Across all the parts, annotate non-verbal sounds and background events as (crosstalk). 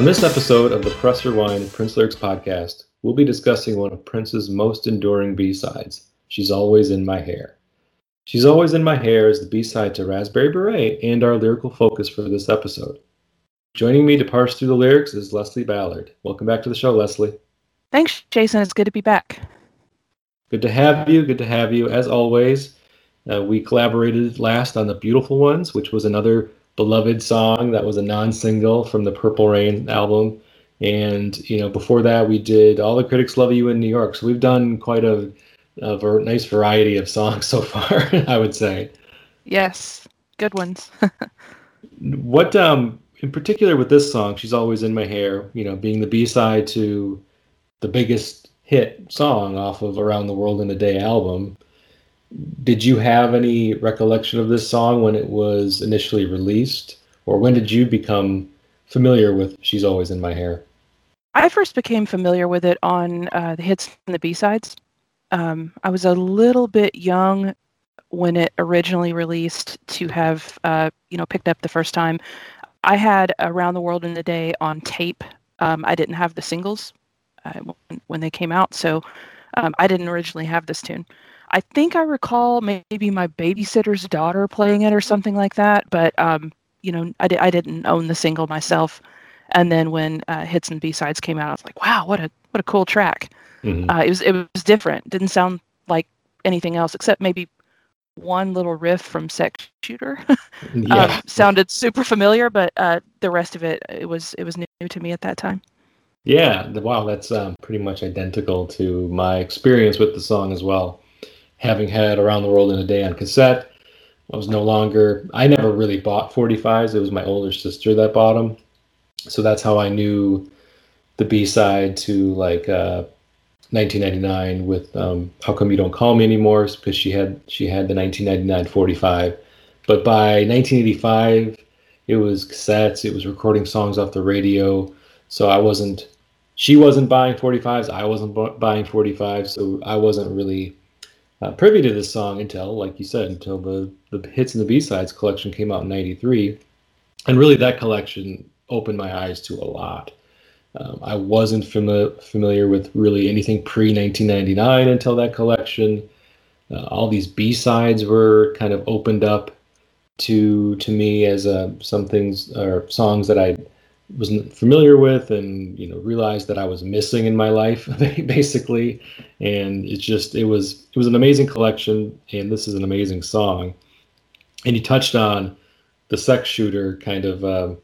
On this episode of the Press Rewind Prince Lyrics podcast, we'll be discussing one of Prince's most enduring B-sides, She's Always in My Hair. She's Always in My Hair is the B-side to Raspberry Beret and our lyrical focus for this episode. Joining me to parse through the lyrics is Leslie Ballard. Welcome back to the show, Leslie. Thanks, Jason. It's good to be back. Good to have you. Good to have you. As always, uh, we collaborated last on The Beautiful Ones, which was another beloved song that was a non-single from the Purple Rain album. And you know, before that, we did "All the Critics Love You" in New York. So we've done quite a, a ver- nice variety of songs (laughs) so far. I would say. Yes, good ones. (laughs) what, um, in particular, with this song, "She's Always in My Hair," you know, being the B-side to the biggest hit song off of "Around the World in a Day" album did you have any recollection of this song when it was initially released? Or when did you become familiar with she's always in my hair? I first became familiar with it on uh, the hits and the b-sides. Um, i was a little bit young when it originally released to have uh, you know picked up the first time. I had around the world in a day on tape. Um, i didn't have the singles uh, when they came out so um, i didn't originally have this tune I think I recall maybe my babysitter's daughter playing it or something like that, but um, you know, I, di- I didn't own the single myself. And then when uh, hits and B sides came out, I was like, wow, what a what a cool track. Mm-hmm. Uh, it was it was different. Didn't sound like anything else except maybe one little riff from Sex Shooter. (laughs) yeah. um, sounded super familiar, but uh, the rest of it it was it was new to me at that time. Yeah, wow, that's um, pretty much identical to my experience with the song as well having had Around the World in a Day on cassette. I was no longer, I never really bought 45s. It was my older sister that bought them. So that's how I knew the B side to like uh, 1999 with um, How Come You Don't Call Me Anymore because she had she had the 1999 45. But by 1985, it was cassettes. It was recording songs off the radio. So I wasn't, she wasn't buying 45s. I wasn't bu- buying 45s. So I wasn't really uh, privy to this song until, like you said, until the the hits and the B sides collection came out in '93, and really that collection opened my eyes to a lot. Um, I wasn't fami- familiar with really anything pre 1999 until that collection. Uh, all these B sides were kind of opened up to to me as uh, some things or songs that I wasn't familiar with and you know realized that I was missing in my life (laughs) basically. And it's just it was it was an amazing collection and this is an amazing song. And you touched on the sex shooter kind of uh,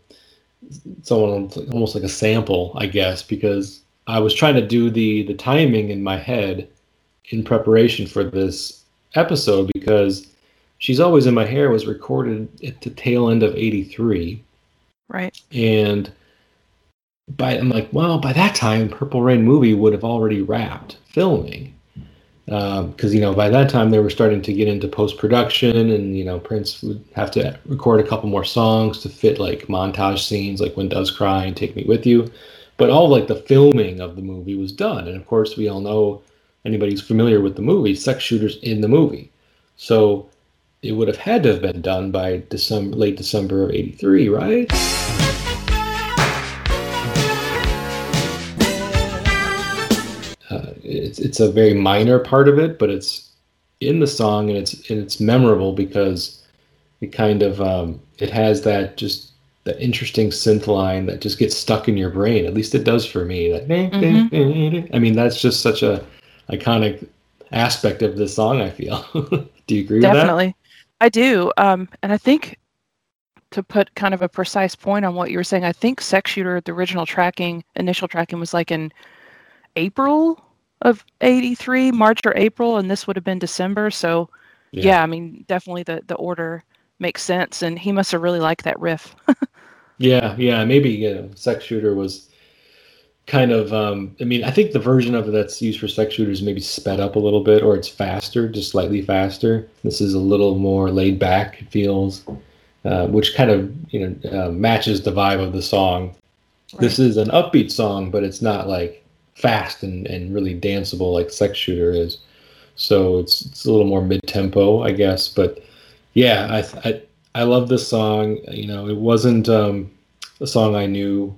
someone almost like a sample I guess because I was trying to do the the timing in my head in preparation for this episode because she's always in my hair was recorded at the tail end of 83 Right. And by I'm like, well, by that time, Purple Rain movie would have already wrapped filming, because um, you know by that time they were starting to get into post production, and you know Prince would have to record a couple more songs to fit like montage scenes, like When Doves Cry and Take Me With You. But all like the filming of the movie was done, and of course we all know anybody who's familiar with the movie, sex shooters in the movie. So it would have had to have been done by December, late December of '83, right? It's a very minor part of it, but it's in the song and it's and it's memorable because it kind of um, it has that just that interesting synth line that just gets stuck in your brain. At least it does for me. That mm-hmm. I mean, that's just such a iconic aspect of this song. I feel. (laughs) Do you agree Definitely. with that? Definitely. I do. Um, and I think to put kind of a precise point on what you were saying, I think Sex Shooter, the original tracking, initial tracking was like in April of 83, March or April, and this would have been December. So, yeah, yeah I mean, definitely the, the order makes sense. And he must have really liked that riff. (laughs) yeah, yeah. Maybe you know, Sex Shooter was kind of um, i mean i think the version of it that's used for sex shooters maybe sped up a little bit or it's faster just slightly faster this is a little more laid back it feels uh, which kind of you know uh, matches the vibe of the song right. this is an upbeat song but it's not like fast and, and really danceable like sex shooter is so it's it's a little more mid-tempo i guess but yeah i i, I love this song you know it wasn't um, a song i knew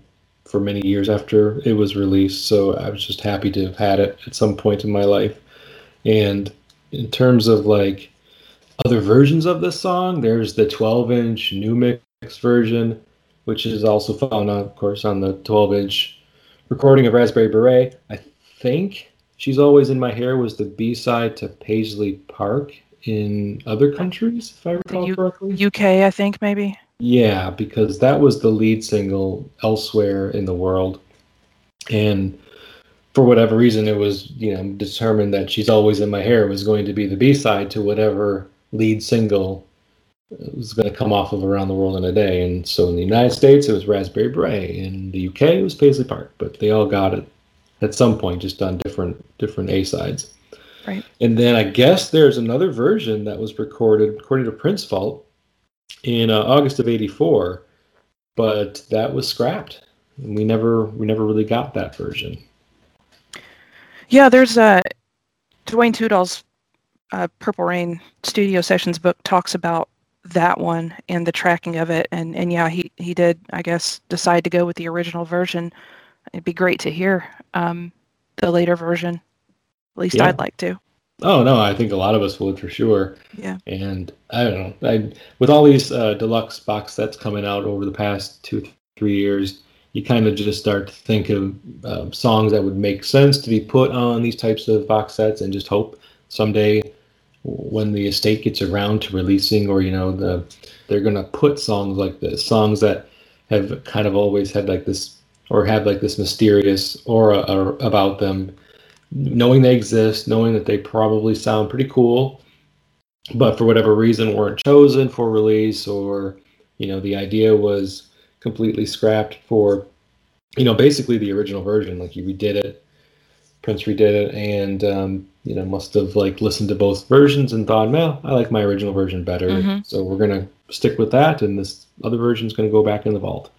for many years after it was released. So I was just happy to have had it at some point in my life. And in terms of like other versions of this song, there's the 12 inch new mix version, which is also found, on, of course, on the 12 inch recording of Raspberry Beret. I think She's Always in My Hair was the B side to Paisley Park in other countries, if I recall U- correctly. UK, I think maybe. Yeah, because that was the lead single elsewhere in the world. And for whatever reason, it was, you know, determined that She's Always in My Hair was going to be the B side to whatever lead single was going to come off of Around the World in a Day. And so in the United States, it was Raspberry Beret. In the UK, it was Paisley Park. But they all got it at some point, just on different different A sides. Right. And then I guess there's another version that was recorded, according to Prince Vault, in uh, August of '84, but that was scrapped. And we never we never really got that version. Yeah, there's a Duane Tudahl's uh, Purple Rain Studio Sessions book talks about that one and the tracking of it, and and yeah, he he did I guess decide to go with the original version. It'd be great to hear um, the later version. At least Yeah. I'd like to. Oh no, I think a lot of us would for sure. Yeah. And I don't know, I with all these uh, deluxe box sets coming out over the past two three years, you kind of just start to think of um, songs that would make sense to be put on these types of box sets, and just hope someday when the estate gets around to releasing, or you know, the they're gonna put songs like this, songs that have kind of always had like this, or have like this mysterious aura about them knowing they exist, knowing that they probably sound pretty cool, but for whatever reason weren't chosen for release, or you know the idea was completely scrapped for, you know, basically the original version. Like he redid it, Prince redid it, and um, you know must have like listened to both versions and thought, well, I like my original version better, Mhm. so we're gonna stick with that, and this other version is gonna go back in the vault,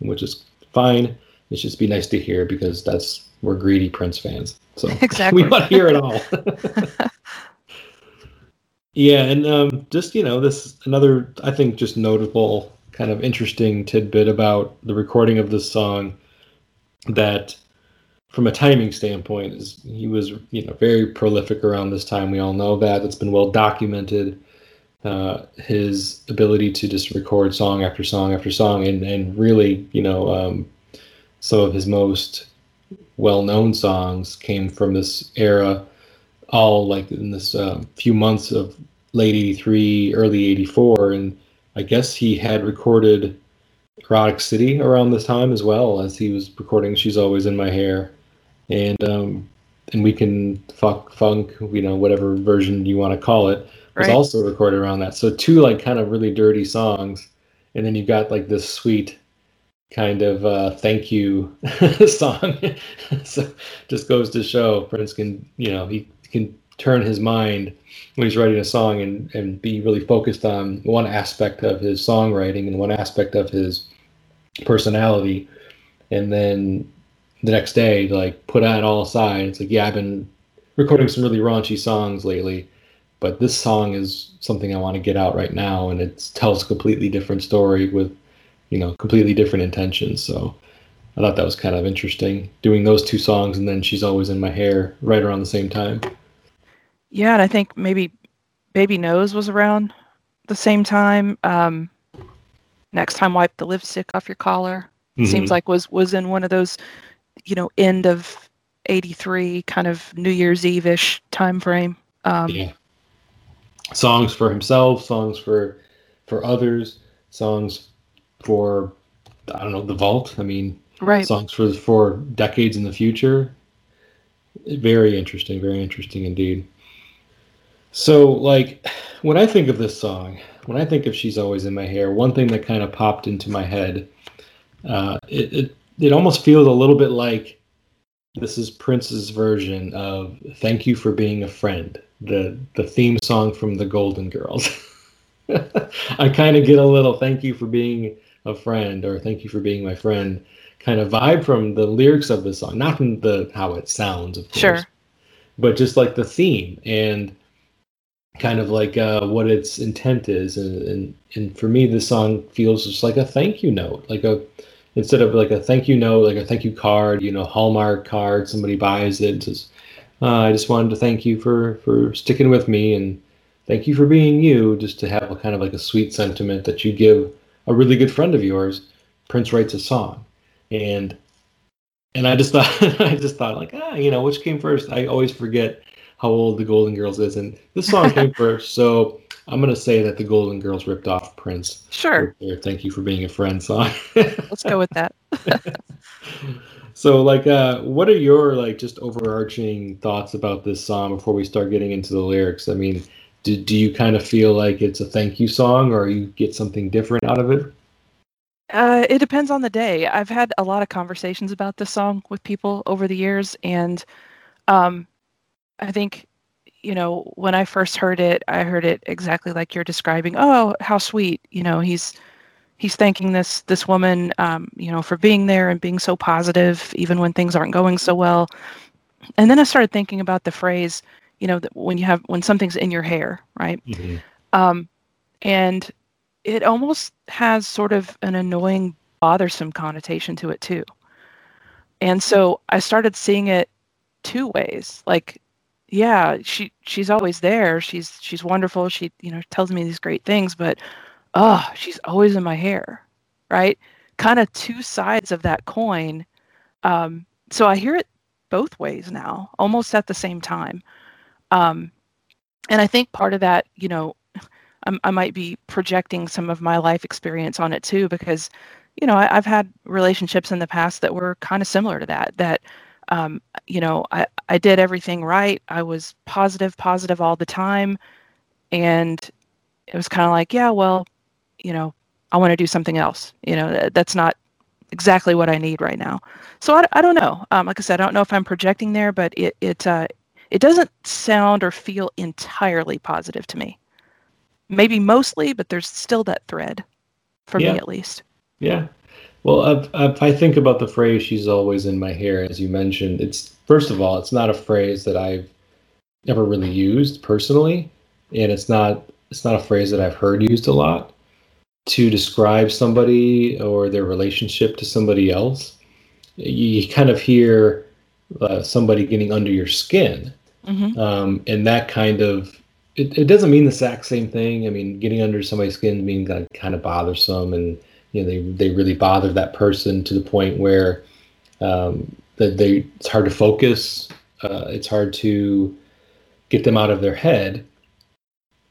which is fine. It's just be nice to hear because that's we're greedy Prince fans. So (laughs) Exactly. we want to hear it all. (laughs) yeah, and um, just you know, this another I think just notable kind of interesting tidbit about the recording of this song that from a timing standpoint is he was you know very prolific around this time. We all know that. It's been well documented uh, his ability to just record song after song after song and and really you know um, some of his most well-known songs came from this era all like in this um, few months of late 83 early 84 and i guess he had recorded erotic city around this time as well as he was recording she's always in my hair and um and we can fuck funk you know whatever version you want to call it was Right. also recorded around that so two like kind of really dirty songs and then you've got like this sweet kind of uh, thank you (laughs) song. (laughs) so just goes to show Prince can, you know, he can turn his mind when he's writing a song and, and be really focused on one aspect of his songwriting and one aspect of his personality. And then the next day, like put that all aside. It's like, yeah, I've been recording some really raunchy songs lately, but this song is something I want to get out right now. And it tells a completely different story with you know, completely different intentions. So I thought that was kind of interesting doing those two songs and then she's always in my hair right around the same time. Yeah, and I think maybe Baby Nose was around the same time. Um, next time, wipe the lipstick off your collar. Mm-hmm. Seems like was was in one of those, you know, end of '83 kind of New Year's Eve ish time frame. Um, yeah. Songs for himself, songs for for others, songs for I don't know the vault. I mean, Right. songs for for decades in the future. Very interesting, very interesting indeed. So, like, when I think of this song, when I think of "She's Always in My Hair," one thing that kind of popped into my head, uh, it, it it almost feels a little bit like this is Prince's version of "Thank You for Being a Friend," the the theme song from the Golden Girls. (laughs) I kind of get a little "Thank you for being a friend" or "Thank you for being my friend" kind of vibe from the lyrics of the song, not from the how it sounds, of course, Sure. but just like the theme and kind of like uh, what its intent is. And, and and for me, this song feels just like a thank you note, like a instead of like a thank you note, like a thank you card, you know, Hallmark card, somebody buys it and says, uh, I just wanted to thank you for for sticking with me and thank you for being you. Just to have a kind of like a sweet sentiment that you give a really good friend of yours. Prince writes a song, and and I just thought (laughs) I just thought like ah you know which came first. I always forget how old the Golden Girls is, and this song came (laughs) first. So I'm gonna say that the Golden Girls ripped off Prince. Sure. Thank you for being a friend song. (laughs) Let's go with that. (laughs) so like uh what are your like just overarching thoughts about this song before we start getting into the lyrics? I mean, do, do you kind of feel like it's a thank you song or you get something different out of it? Uh, it depends on the day. I've had a lot of conversations about this song with people over the years, and um, I think, you know, when I first heard it, I heard it exactly like you're describing. Oh, how sweet! You know, he's he's thanking this this woman, um, you know, for being there and being so positive, even when things aren't going so well. And then I started thinking about the phrase, you know, that when you have when something's in your hair, right? Mm-hmm. Um, and it almost has sort of an annoying, bothersome connotation to it too. And so I started seeing it two ways. Like, yeah, she she's always there. She's she's wonderful. She you know tells me these great things, but oh, she's always in my hair, right? Kind of two sides of that coin. Um, so I hear it both ways now, almost at the same time. Um, and I think part of that, you know, I'm, i might be projecting some of my life experience on it too, because, you know, I, have had relationships in the past that were kind of similar to that. That, um, you know, I, I did everything right. I was positive, positive all the time, and it was kind of like, yeah, well, you know, I want to do something else. You know, that's not exactly what I need right now. So I, I don't know. Um, like I said, I don't know if I'm projecting there, but it it uh, it doesn't sound or feel entirely positive to me maybe mostly, but there's still that thread for yeah. me at least. Yeah. Well, if, I think about the phrase "she's always in my hair," as you mentioned, it's first of all, it's not a phrase that I've ever really used personally, and it's not it's not a phrase that I've heard used a lot to describe somebody or their relationship to somebody else. You kind of hear uh, somebody getting under your skin, mm-hmm. um, and that kind of it, it doesn't mean the exact same thing. I mean, getting under somebody's skin means like kind of bothersome, and you know they they really bother that person to the point where um, that they it's hard to focus. Uh, it's hard to get them out of their head,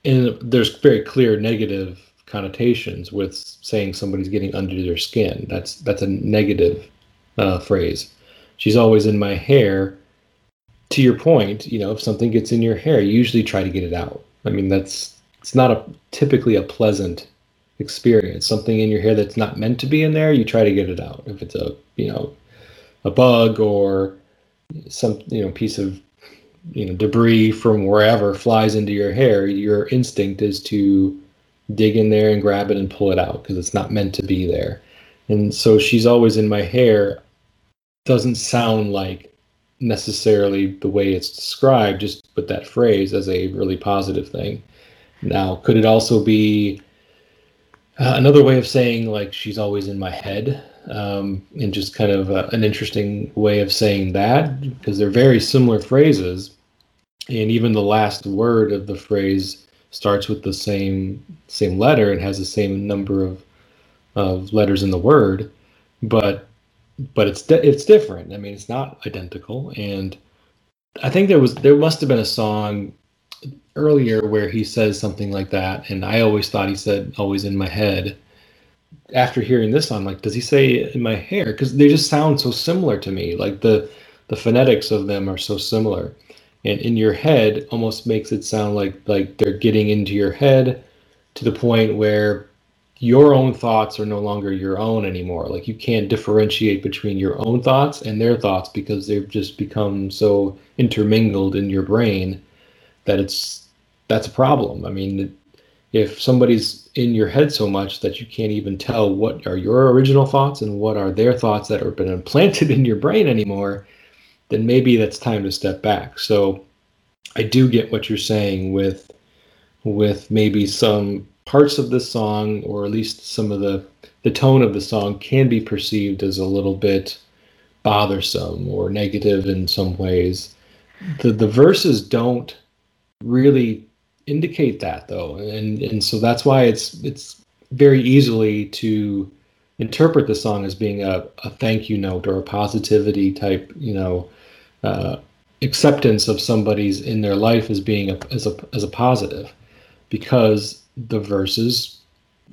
and there's very clear negative connotations with saying somebody's getting under their skin. That's that's a negative uh, phrase. She's always in my hair to your point, you know, if something gets in your hair, you usually try to get it out. I mean, that's it's not a typically a pleasant experience. Something in your hair that's not meant to be in there, you try to get it out. If it's a, you know, a bug or some, you know, piece of you know debris from wherever flies into your hair, your instinct is to dig in there and grab it and pull it out because it's not meant to be there. And so she's always in my hair doesn't sound like necessarily the way it's described, just with that phrase as a really positive thing. Now, could it also be uh, another way of saying like she's always in my head, um, and just kind of uh, an interesting way of saying that because they're very similar phrases, and even the last word of the phrase starts with the same same letter and has the same number of of letters in the word, but but it's di- it's different. I mean, it's not identical. And I think there was there must have been a song earlier where he says something like that, and I always thought he said "always in my head." After hearing this song, like, does he say in my hair? Because they just sound so similar to me. Like the the phonetics of them are so similar, and in your head almost makes it sound like like they're getting into your head to the point where your own thoughts are no longer your own anymore. Like you can't differentiate between your own thoughts and their thoughts because they've just become so intermingled in your brain that it's that's a problem. I mean, if somebody's in your head so much that you can't even tell what are your original thoughts and what are their thoughts that have been implanted (laughs) in your brain anymore, then maybe that's time to step back. So I do get what you're saying with with maybe some parts of the song, or at least some of the the tone of the song, can be perceived as a little bit bothersome or negative in some ways. The the verses don't really indicate that though, and and so that's why it's it's very easily to interpret the song as being a, a thank you note or a positivity type, you know, uh, acceptance of somebody's in their life as being a, as a as a positive, because the verses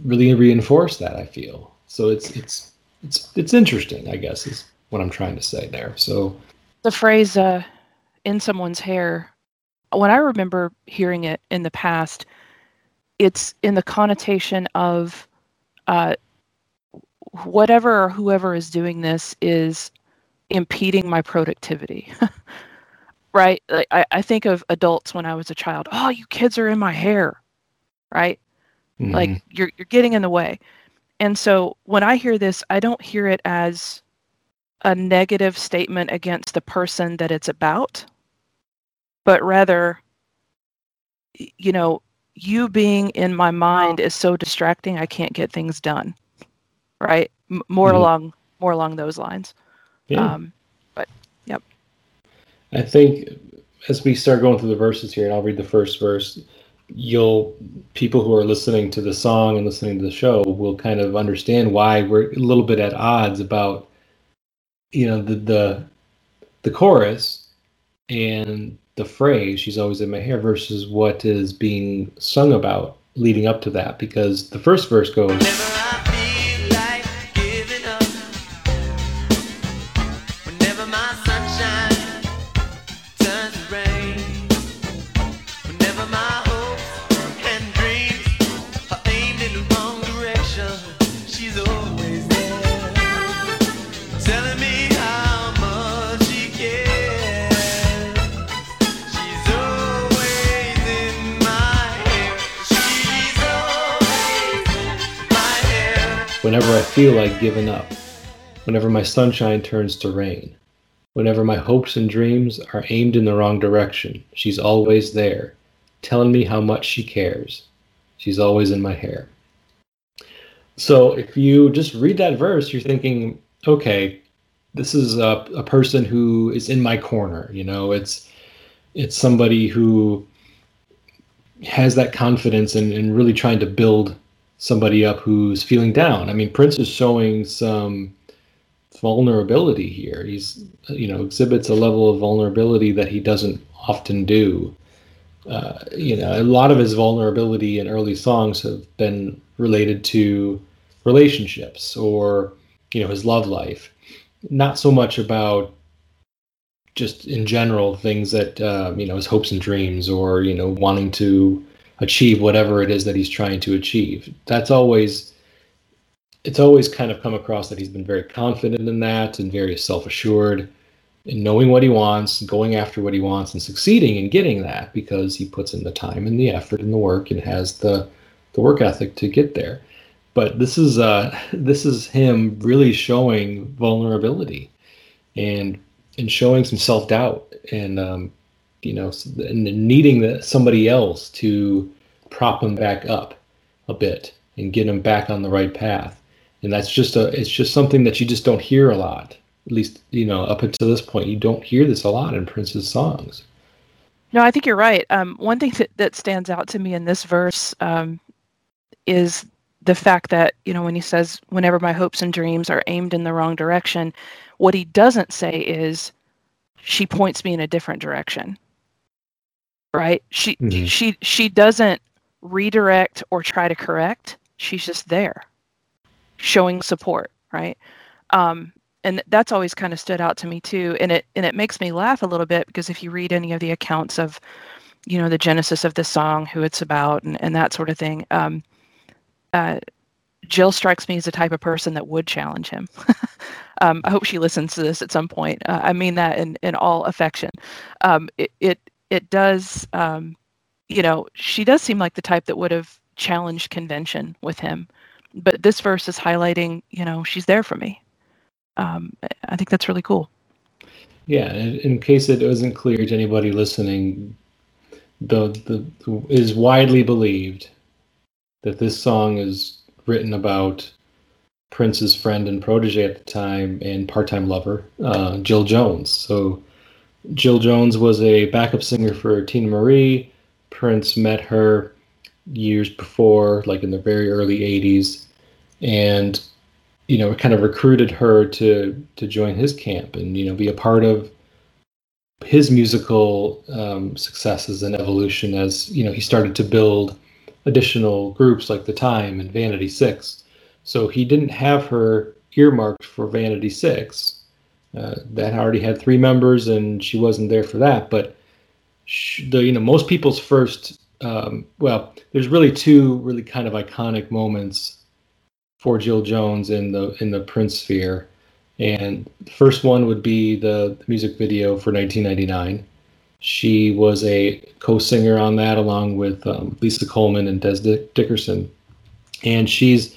really reinforce that. I feel so. It's it's it's it's interesting. I guess is what I'm trying to say there. So the phrase uh, "in someone's hair," when I remember hearing it in the past, it's in the connotation of uh, whatever or whoever is doing this is impeding my productivity. (laughs) right? Like, I, I think of adults when I was a child. Oh, you kids are in my hair, right? Mm-hmm. Like you're you're getting in the way. And so when I hear this, I don't hear it as a negative statement against the person that it's about, but rather, you know, you being in my mind is so distracting I can't get things done. Right? M- more mm-hmm. along more along those lines. Yeah. Um, but yep. I think as we start going through the verses here, and I'll read the first verse, you'll people who are listening to the song and listening to the show will kind of understand why we're a little bit at odds about you know the the the chorus and the phrase she's always in my hair versus what is being sung about leading up to that because the first verse goes whenever feel like giving up, whenever my sunshine turns to rain, whenever my hopes and dreams are aimed in the wrong direction, she's always there, telling me how much she cares. She's always in my hair. So if you just read that verse, you're thinking, okay, this is a, a person who is in my corner. You know, it's it's somebody who has that confidence and, and really trying to build somebody up who's feeling down. I mean, Prince is showing some vulnerability here. He's, you know, exhibits a level of vulnerability that he doesn't often do. Uh, you know, a lot of his vulnerability in early songs have been related to relationships or, you know, his love life. Not so much about just in general things that, uh, you know, his hopes and dreams or, you know, wanting to achieve whatever it is that he's trying to achieve. That's always it's always kind of come across that he's been very confident in that and very self-assured in knowing what he wants, going after what he wants and succeeding in getting that because he puts in the time and the effort and the work and has the the work ethic to get there. But this is uh (laughs) this is him really showing vulnerability and and showing some self-doubt and um you know, and needing somebody else to prop them back up a bit and get them back on the right path. And that's just a, it's just something that you just don't hear a lot. At least, you know, up until this point, you don't hear this a lot in Prince's songs. No, I think you're right. Um, one thing that, that stands out to me in this verse um, is the fact that, you know, when he says, whenever my hopes and dreams are aimed in the wrong direction, what he doesn't say is, she points me in a different direction right? She mm-hmm. she she doesn't redirect or try to correct. She's just there showing support right? Um, and that's always kind of stood out to me too and it and it makes me laugh a little bit because if you read any of the accounts of you know the genesis of the song who it's about and, and that sort of thing um, uh, jill strikes me as the type of person that would challenge him. (laughs) Um, i hope she listens to this at some point. Uh, i mean that in, in all affection. Um, it, it it does um, you know she does seem like the type that would have challenged convention with him but this verse is highlighting you know she's there for me um, i think that's really cool yeah in case it wasn't clear to anybody listening the the is widely believed that this song is written about Prince's friend and protege at the time and part-time lover, uh, Jill Jones. So Jill Jones was a backup singer for Teena Marie. Prince met her years before, like in the very early '80s, and you know, kind of recruited her to to join his camp and you know be a part of his musical um, successes and evolution as you know he started to build additional groups like the Time and Vanity Six. So he didn't have her earmarked for Vanity Six. Uh, that already had three members, and she wasn't there for that. But the you know most people's first um, well, there's really two really kind of iconic moments for Jill Jones in the in the Prince sphere. And the first one would be the, music video for 1999. She was a co-singer on that along with um, Lisa Coleman and Dez Dickerson. And she's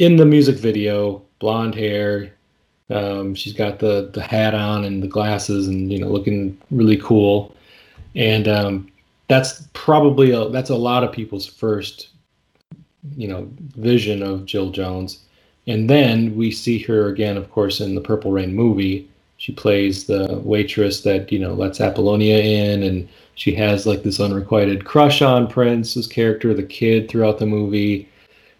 in the music video, blonde hair. Um, she's got the the hat on and the glasses, and you know, looking really cool. And um, that's probably a, that's a lot of people's first you know vision of Jill Jones. And then we see her again, of course, in the Purple Rain movie. She plays the waitress that you know lets Apollonia in, and she has like this unrequited crush on Prince's character, the kid, throughout the movie.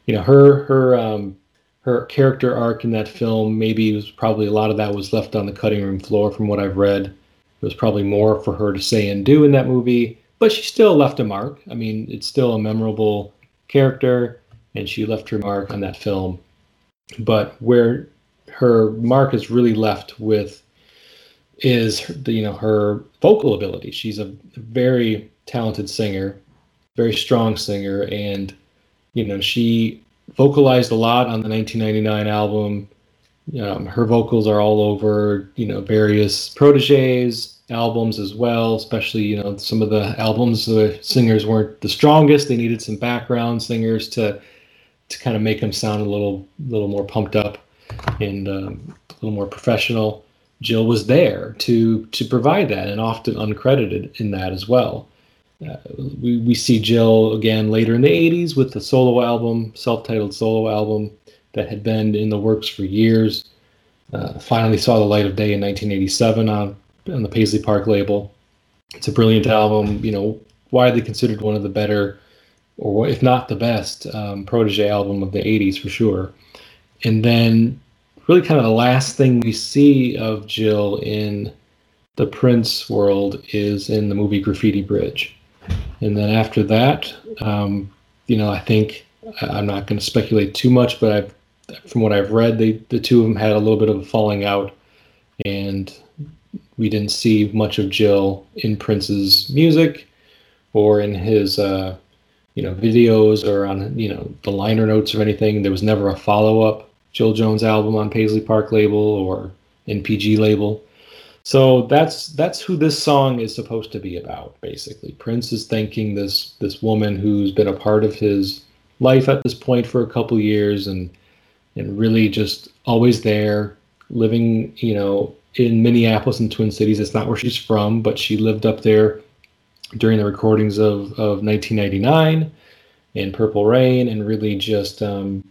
You know, her her um, her character arc in that film maybe was probably a lot of that was left on the cutting room floor, from what I've read. It was probably more for her to say and do in that movie but she still left a mark. I mean, it's still a memorable character, and she left her mark on that film. But where her mark is really left with is the, you know her vocal ability. She's a very talented singer, very strong singer, and you know she vocalized a lot on the 1999 album. Um, her vocals are all over you know various proteges albums as well, especially, you know, some of the albums the singers weren't the strongest. They needed some background singers to to kind of make them sound a little little more pumped up and um, a little more professional. Jill was there to to provide that and often uncredited in that as well. Uh, we, we see Jill again later in the 80s with the solo album, self-titled solo album that had been in the works for years. Uh, finally saw the light of day in 1987 on on the Paisley Park label. It's a brilliant album, you know, widely considered one of the better, or if not the best, um, protege album of the 80s for sure. And then, really, kind of the last thing we see of Jill in the Prince world is in the movie Graffiti Bridge. And then after that, um, you know, I think I'm not going to speculate too much, but I've, from what I've read, they, the two of them had a little bit of a falling out, and we didn't see much of Jill in Prince's music or in his uh, you know videos or on you know the liner notes or anything. There was never a follow up Jill Jones album on Paisley Park label or NPG label. So that's that's who this song is supposed to be about. Basically, Prince is thanking this this woman who's been a part of his life at this point for a couple years and and really just always there, living you know in Minneapolis and Twin Cities. It's not where she's from, but she lived up there during the recordings of, of 1999 in Purple Rain and really just um,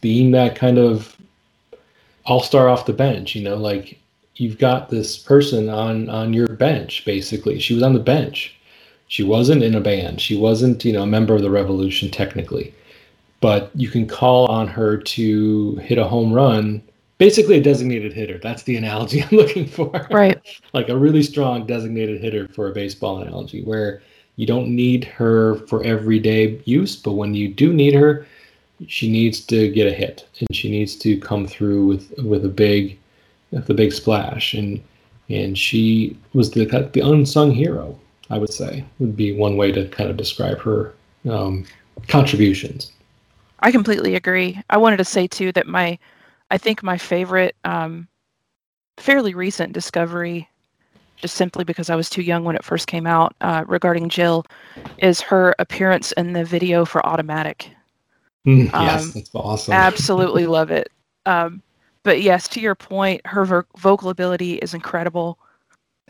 being that kind of all star off the bench, you know, like you've got this person on on your bench basically. She was on the bench. She wasn't in a band. She wasn't, you know, a member of the revolution technically. But you can call on her to hit a home run basically a designated hitter. That's the analogy (laughs) I'm looking for. Right. like a really strong designated hitter for a baseball analogy, where you don't need her for everyday use, but when you do need her, she needs to get a hit and she needs to come through with with a big, a big splash. And and she was the the unsung hero. I would say would be one way to kind of describe her um, contributions. I completely agree. I wanted to say too that my I think my favorite, um, fairly recent discovery, just simply because I was too young when it first came out, uh, regarding Jill, is her appearance in the video for Automatic. Mm, yes, um, that's awesome. (laughs) absolutely love it. Um, but yes, to your point, her vo- vocal ability is incredible.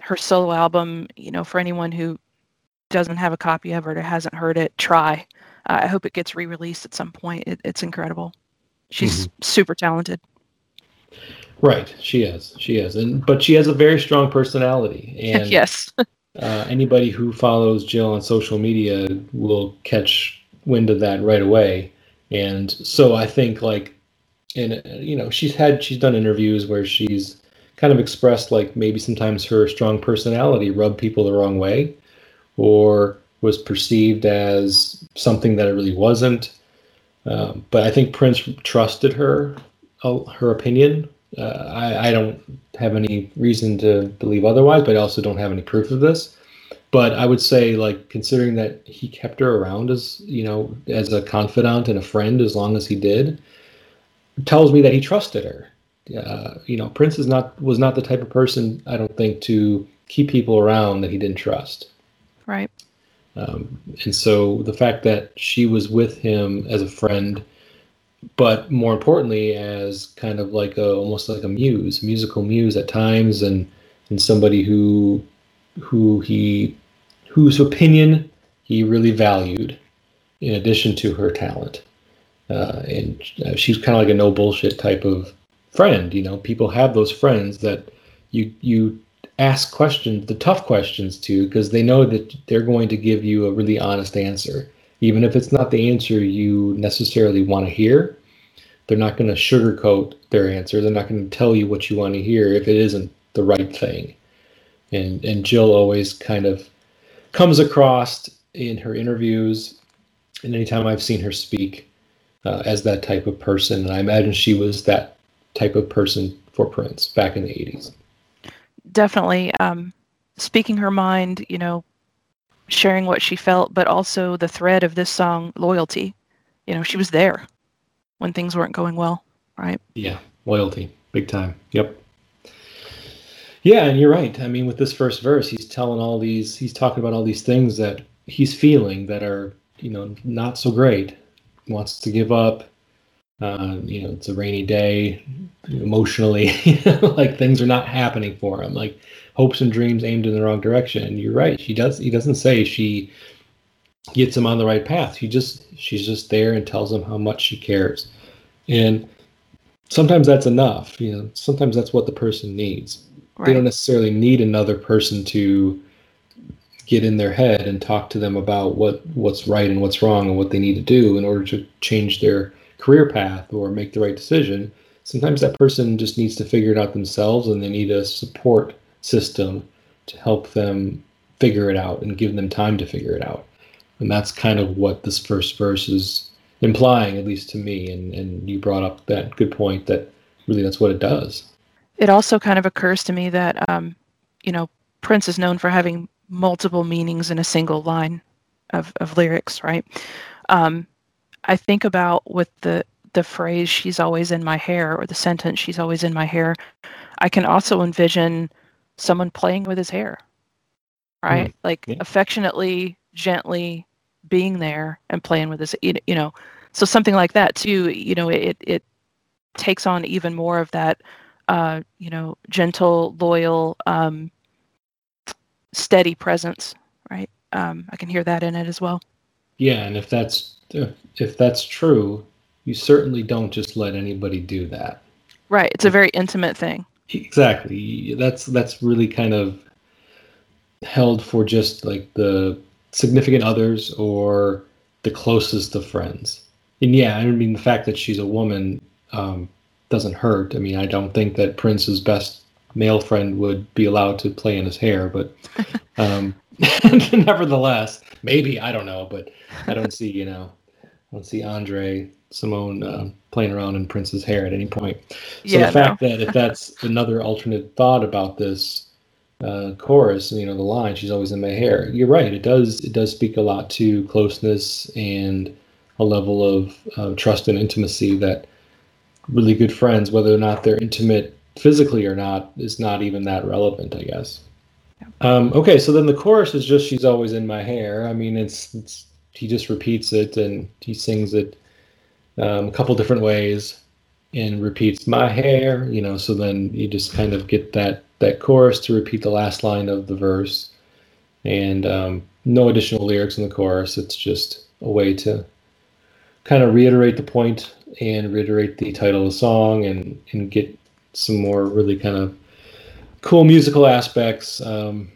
Her solo album, you know, for anyone who doesn't have a copy of it or hasn't heard it, try. Uh, I hope it gets re-released at some point. It, it's incredible. She's mm-hmm. super talented. Right, she is. She is, and but she has a very strong personality. (laughs) And yes, uh, anybody who follows Jill on social media will catch wind of that right away. And so I think like, and you know, she's had she's done interviews where she's kind of expressed like maybe sometimes her strong personality rubbed people the wrong way, or was perceived as something that it really wasn't. Um, but I think Prince trusted her, uh, her opinion. Uh, I, I, don't have any reason to believe otherwise, but I also don't have any proof of this. But I would say, like, considering that he kept her around as, you know, as a confidant and a friend as long as he did, tells me that he trusted her. Uh, you know, Prince is not was not the type of person I don't think to keep people around that he didn't trust. Right. Um, and so the fact that she was with him as a friend, but more importantly as kind of like a almost like a muse, musical muse at times, and and somebody who who he whose opinion he really valued, in addition to her talent. Uh, and uh, she's kind of like a no bullshit type of friend. You know, people have those friends that you you ask questions, the tough questions to, because they know that they're going to give you a really honest answer. Even if it's not the answer you necessarily want to hear, they're not going to sugarcoat their answer. They're not going to tell you what you want to hear if it isn't the right thing. And and Jill always kind of comes across in her interviews and anytime I've seen her speak uh, as that type of person. And I imagine she was that type of person for Prince back in the 80s definitely um, speaking her mind, you know, sharing what she felt, but also the thread of this song, loyalty. You know, she was there when things weren't going well, right? Yeah, loyalty, big time. Yep. Yeah, and you're right. I mean, with this first verse, he's telling all these, he's talking about all these things that he's feeling that are, you know, not so great. Wants to give up, uh, you know, it's a rainy day, emotionally, (laughs) like things are not happening for him. Like hopes and dreams aimed in the wrong direction. And you're right. She does. He doesn't say she gets him on the right path. He just she's just there and tells him how much she cares. And sometimes that's enough. You know, sometimes that's what the person needs. Right. They don't necessarily need another person to get in their head and talk to them about what what's right and what's wrong and what they need to do in order to change their career path or make the right decision, sometimes that person just needs to figure it out themselves and they need a support system to help them figure it out and give them time to figure it out. And that's kind of what this first verse is implying, at least to me. And, and you brought up that good point that really that's what it does. It also kind of occurs to me that, um, you know, Prince is known for having multiple meanings in a single line of, of lyrics, right? Um, I think about with the the phrase "she's always in my hair" or the sentence "she's always in my hair," I can also envision someone playing with his hair, right? Mm, like yeah. affectionately, gently being there and playing with his, you know. So something like that too. You know, it it takes on even more of that, uh, you know, gentle, loyal, um, steady presence, right? Um, I can hear that in it as well. Yeah, and if that's if that's true, you certainly don't just let anybody do that. Right. It's a very intimate thing. Exactly. That's that's really kind of held for just like the significant others or the closest of friends. And yeah, I mean the fact that she's a woman um, doesn't hurt. I mean, I don't think that Prince's best male friend would be allowed to play in his hair, but (laughs) um, (laughs) nevertheless, maybe I don't know, but I don't see you know I don't see Andre Cymone uh, playing around in Prince's hair at any point. So yeah, the fact no. that if that's another alternate thought about this uh, chorus, you know, the line "She's always in my hair," you're right. It does it does speak a lot to closeness and a level of uh, trust and intimacy that really good friends, whether or not they're intimate physically or not, is not even that relevant, I guess. Um, okay, so then the chorus is just "She's always in my hair." I mean, it's it's he just repeats it and he sings it um, a couple different ways and repeats my hair you know so then you just kind of get that that chorus to repeat the last line of the verse and um, no additional lyrics in the chorus it's just a way to kind of reiterate the point and reiterate the title of the song and and get some more really kind of cool musical aspects. Um,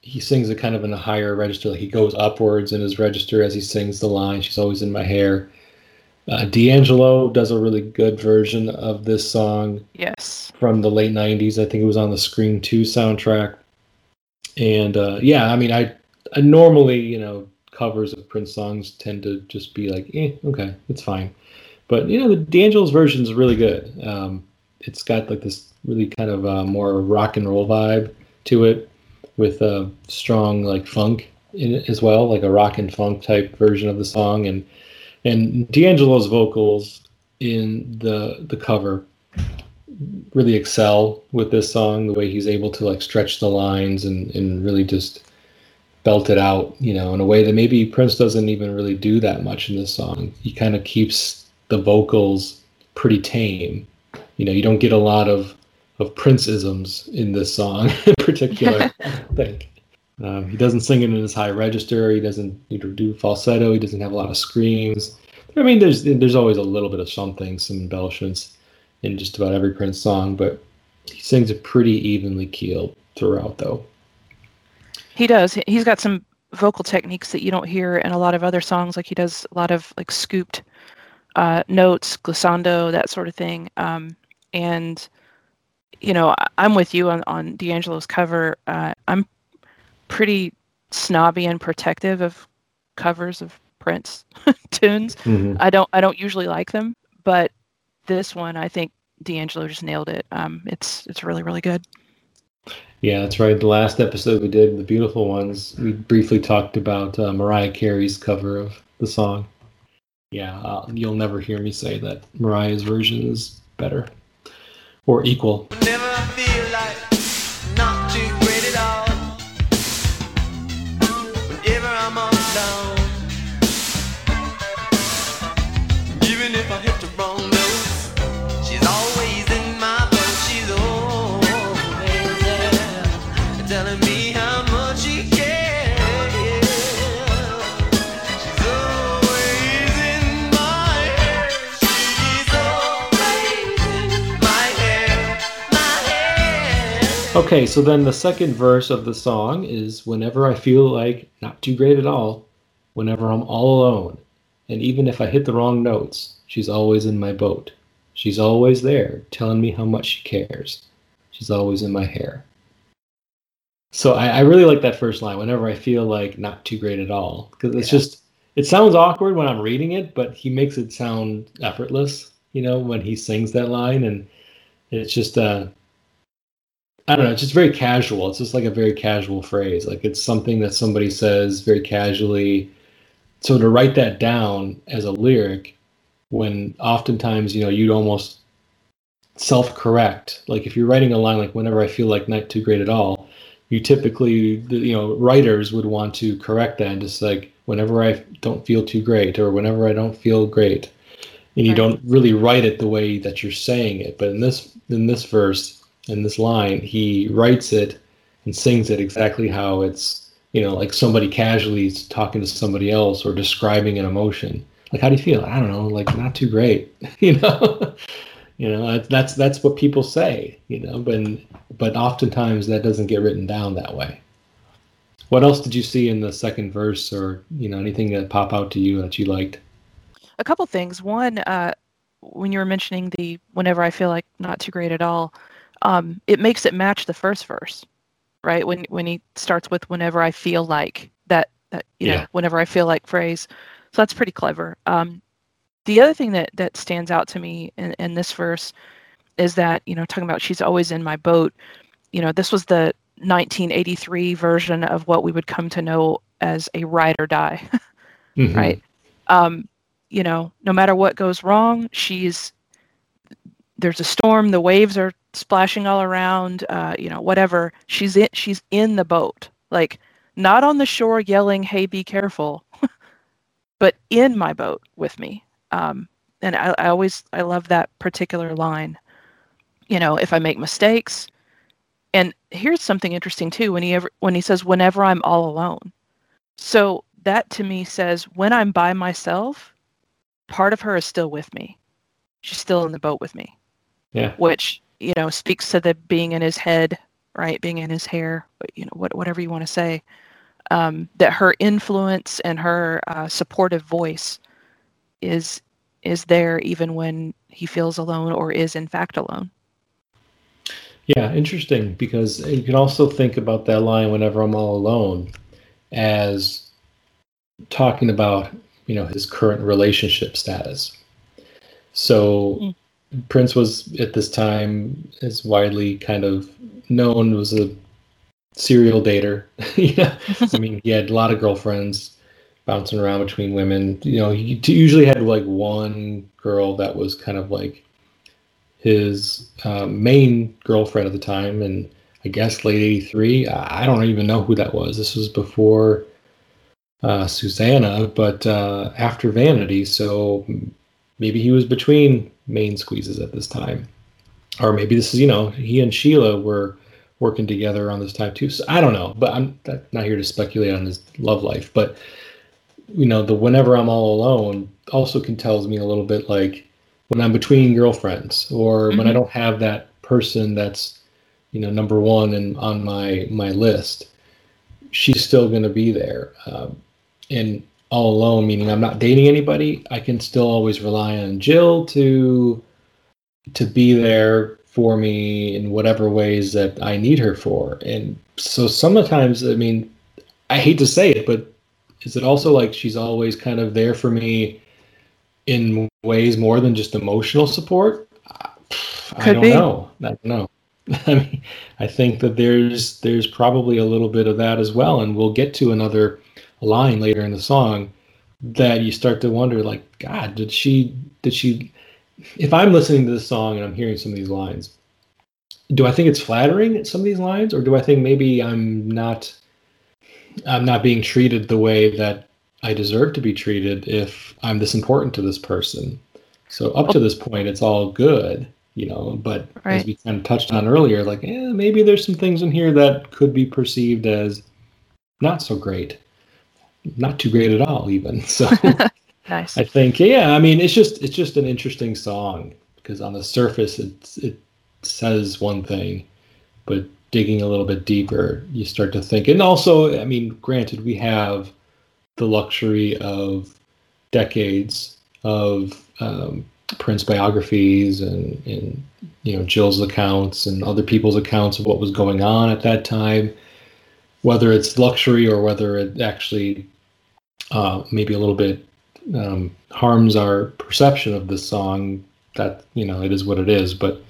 he sings it kind of in a higher register, like he goes upwards in his register as he sings the line. She's always in my hair. Uh, D'Angelo does a really good version of this song. Yes. From the late '90s, I think it was on the Scream 2 soundtrack. And uh, yeah, I mean, I, I normally, you know, covers of Prince songs tend to just be like, eh, okay, it's fine. But you know, the D'Angelo's version is really good. Um, it's got like this really kind of uh, more rock and roll vibe to it, with a strong like funk in it as well, like a rock and funk type version of the song. And and D'Angelo's vocals in the the cover really excel with this song. The way he's able to like stretch the lines and and really just belt it out, you know, in a way that maybe Prince doesn't even really do that much in this song. He kind of keeps the vocals pretty tame. You know, you don't get a lot of of Prince-isms in this song (laughs) in particular. (laughs) I think um, he doesn't sing it in his high register. He doesn't you know, do falsetto. He doesn't have a lot of screams. I mean, there's there's always a little bit of something, some embellishments in just about every Prince song, but he sings it pretty evenly keeled throughout, though. He does. He's got some vocal techniques that you don't hear in a lot of other songs. Like he does a lot of like scooped uh, notes, glissando, that sort of thing. Um, and you know, I'm with you on on D'Angelo's cover. Uh, I'm pretty snobby and protective of covers of Prince (laughs) tunes. Mm-hmm. I don't I don't usually like them, but this one I think D'Angelo just nailed it. Um, it's it's really really good. Yeah, that's right. The last episode we did, the beautiful ones, we briefly talked about uh, Mariah Carey's cover of the song. Yeah, uh, you'll never hear me say that Mariah's version is better or equal. Okay, so then the second verse of the song is whenever I feel like not too great at all, whenever I'm all alone, and even if I hit the wrong notes, she's always in my boat. She's always there, telling me how much she cares. She's always in my hair. So I, I really like that first line, whenever I feel like not too great at all, because it's yeah. just, it sounds awkward when I'm reading it, but he makes it sound effortless, you know, when he sings that line. And it's just, uh, I don't know, it's just very casual. It's just like a very casual phrase. Like it's something that somebody says very casually. So to write that down as a lyric when oftentimes, you know, you'd almost self-correct. Like if you're writing a line like whenever I feel like not too great at all, you typically you know, writers would want to correct that and just like whenever I don't feel too great or whenever I don't feel great. And you right. don't really write it the way that you're saying it. But in this in this verse, in this line, he writes it and sings it exactly how it's, you know, like somebody casually is talking to somebody else or describing an emotion. Like, how do you feel? I don't know, like not too great, (laughs) you know. you know, that's that's what people say, you know, but but oftentimes that doesn't get written down that way. What else did you see in the second verse, or you know, anything that pop out to you that you liked? A couple things. One, uh, when you were mentioning the whenever I feel like not too great at all, um, it makes it match the first verse, right? When when he starts with "whenever I feel like" that, that you yeah. know, whenever I feel like phrase. So that's pretty clever. Um, the other thing that that stands out to me in, in this verse is that you know talking about she's always in my boat. You know, this was the 1983 version of what we would come to know as a ride or die, (laughs) mm-hmm. right? Um, you know, no matter what goes wrong, she's there's a storm, the waves are splashing all around, uh, you know, whatever. She's in she's in the boat. Like not on the shore yelling, "Hey, be careful," (laughs) but in my boat with me. Um, and I, I always I love that particular line. You know, if I make mistakes, and here's something interesting too when he ever when he says whenever I'm all alone. So that to me says when I'm by myself, part of her is still with me. She's still in the boat with me. Yeah. Which, you know, speaks to the being in his head, right? Being in his hair, you know, what, whatever you want to say. Um, that her influence and her uh, supportive voice is is there even when he feels alone or is in fact alone. Yeah, interesting because you can also think about that line whenever I'm all alone as talking about, you know, his current relationship status. So mm. Prince was at this time is widely kind of known was a serial dater. (laughs) yeah. I mean, he had a lot of girlfriends bouncing around between women. You know, he usually had like one girl that was kind of like his uh, main girlfriend at the time, and I guess late '83. I don't even know who that was. This was before uh, Susannah, but uh, after Vanity, so maybe he was between main squeezes at this time, or maybe this is you know he and Sheila were working together on this time too. So I don't know, but I'm not here to speculate on his love life, but you know the whenever i'm all alone also can tells me a little bit like when i'm between girlfriends or mm-hmm. when i mm-hmm. don't have that person that's you know number one and on my my list she's still going to be there um, and all alone meaning i'm not dating anybody i can still always rely on jill to to be there for me in whatever ways that i need her for and so sometimes i mean i hate to say it but is it also like she's always kind of there for me in ways more than just emotional support? Could I don't be. know. I don't know. (laughs) I mean, I think that there's there's probably a little bit of that as well, and we'll get to another line later in the song that you start to wonder, like, God, did she did she? If I'm listening to this song and I'm hearing some of these lines, do I think it's flattering some of these lines, or do I think maybe I'm not I'm not being treated the way that I deserve to be treated if I'm this important to this person. So up to this point, it's all good, you know. But right. as we kind of touched on earlier, like, eh, maybe there's some things in here that could be perceived as not so great, not too great at all, even. So (laughs) nice. I think, yeah, I mean, it's just it's just an interesting song because on the surface, it's it says one thing, but digging a little bit deeper, you start to think. And also, I mean, granted, we have the luxury of decades of um, Prince biographies and, and you know Jill's accounts and other people's accounts of what was going on at that time. Whether it's luxury or whether it actually uh, maybe a little bit um, harms our perception of the song, that you know it is what it is. But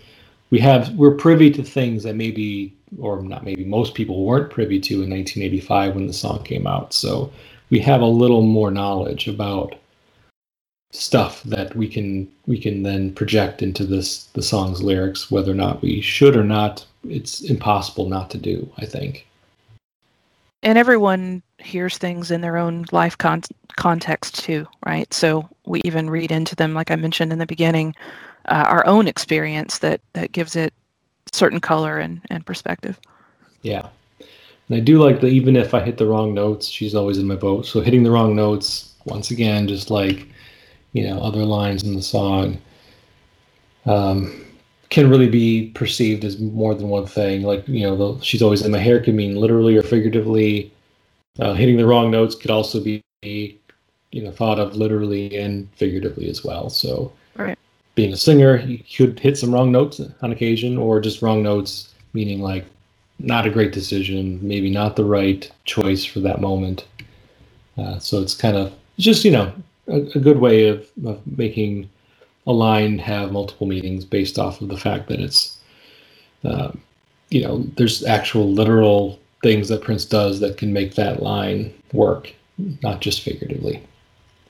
we have we're privy to things that maybe or not maybe most people weren't privy to in 1985 when the song came out. So we have a little more knowledge about stuff that we can we can then project into this the song's lyrics whether or not we should or not. It's impossible not to do i think. And everyone hears things in their own life con- context too right so we even read into them like i mentioned in the beginning uh, our own experience that that gives it certain color and, and perspective. Yeah. And I do like that even if I hit the wrong notes, she's always in my boat. So hitting the wrong notes, once again, just like, you know, other lines in the song, um, can really be perceived as more than one thing. Like, you know, the, she's always in my hair can mean literally or figuratively. Uh, hitting the wrong notes could also be, you know, thought of literally and figuratively as well. So, right being a singer, you could hit some wrong notes on occasion, or just wrong notes, meaning like not a great decision, maybe not the right choice for that moment. Uh, so it's kind of just you know a, a good way of, of, making a line have multiple meanings based off of the fact that it's uh, you know there's actual literal things that Prince does that can make that line work, not just figuratively.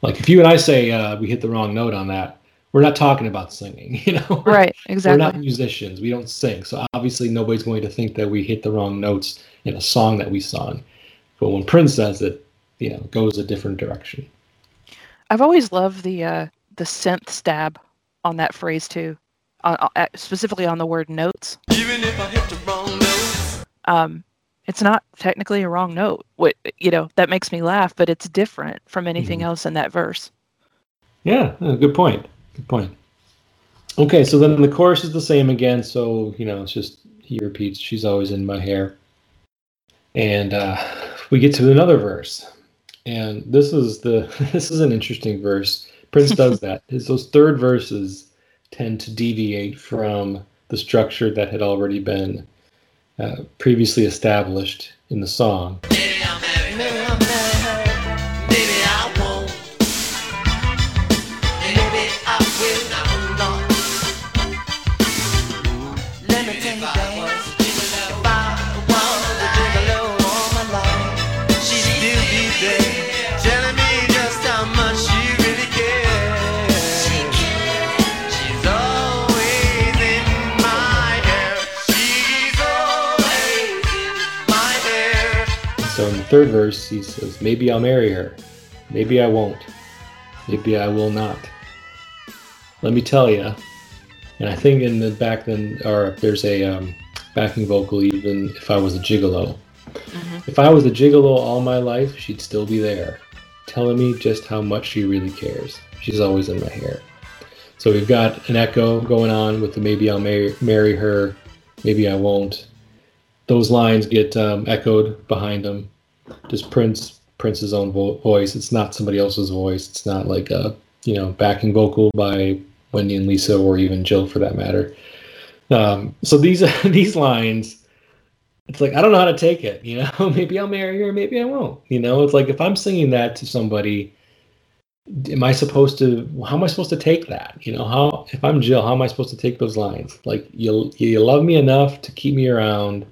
Like if you and I say uh, we hit the wrong note on that, we're not talking about singing, (laughs) you know? Right, exactly. We're not musicians. We don't sing. So obviously nobody's going to think that we hit the wrong notes in a song that we sung. But when Prince says it, you know, goes a different direction. I've always loved the uh, the synth stab on that phrase too, uh, specifically on the word notes. Even if I hit the wrong notes. Um, it's not technically a wrong note. What you know that makes me laugh, but it's different from anything mm-hmm. else in that verse. Yeah, good point. Good point. Okay, so then the chorus is the same again. So you know, it's just he repeats, "She's always in my hair," and uh, we get to another verse, and this is the (laughs) this is an interesting verse. Prince does (laughs) that. His those third verses tend to deviate from the structure that had already been uh, previously established in the song. Third verse, he says, Maybe I'll marry her. Maybe I won't. Maybe I will not. Let me tell you, and I think in the back then, or there's a um, backing vocal, even if I was a gigolo. Mm-hmm. If I was a gigolo all my life, she'd still be there, telling me just how much she really cares. She's always in my hair. So we've got an echo going on with the maybe I'll marry, marry her, maybe I won't. Those lines get um, echoed behind them just Prince Prince's own vo- voice. It's not somebody else's voice. It's not like a you know backing vocal by Wendy and Lisa or even Jill for that matter. Um, so these (laughs) these lines, it's like I don't know how to take it. You know, (laughs) maybe I'll marry her, maybe I won't. You know, it's like if I'm singing that to somebody, am I supposed to? How am I supposed to take that? You know, how if I'm Jill, how am I supposed to take those lines? Like you you love me enough to keep me around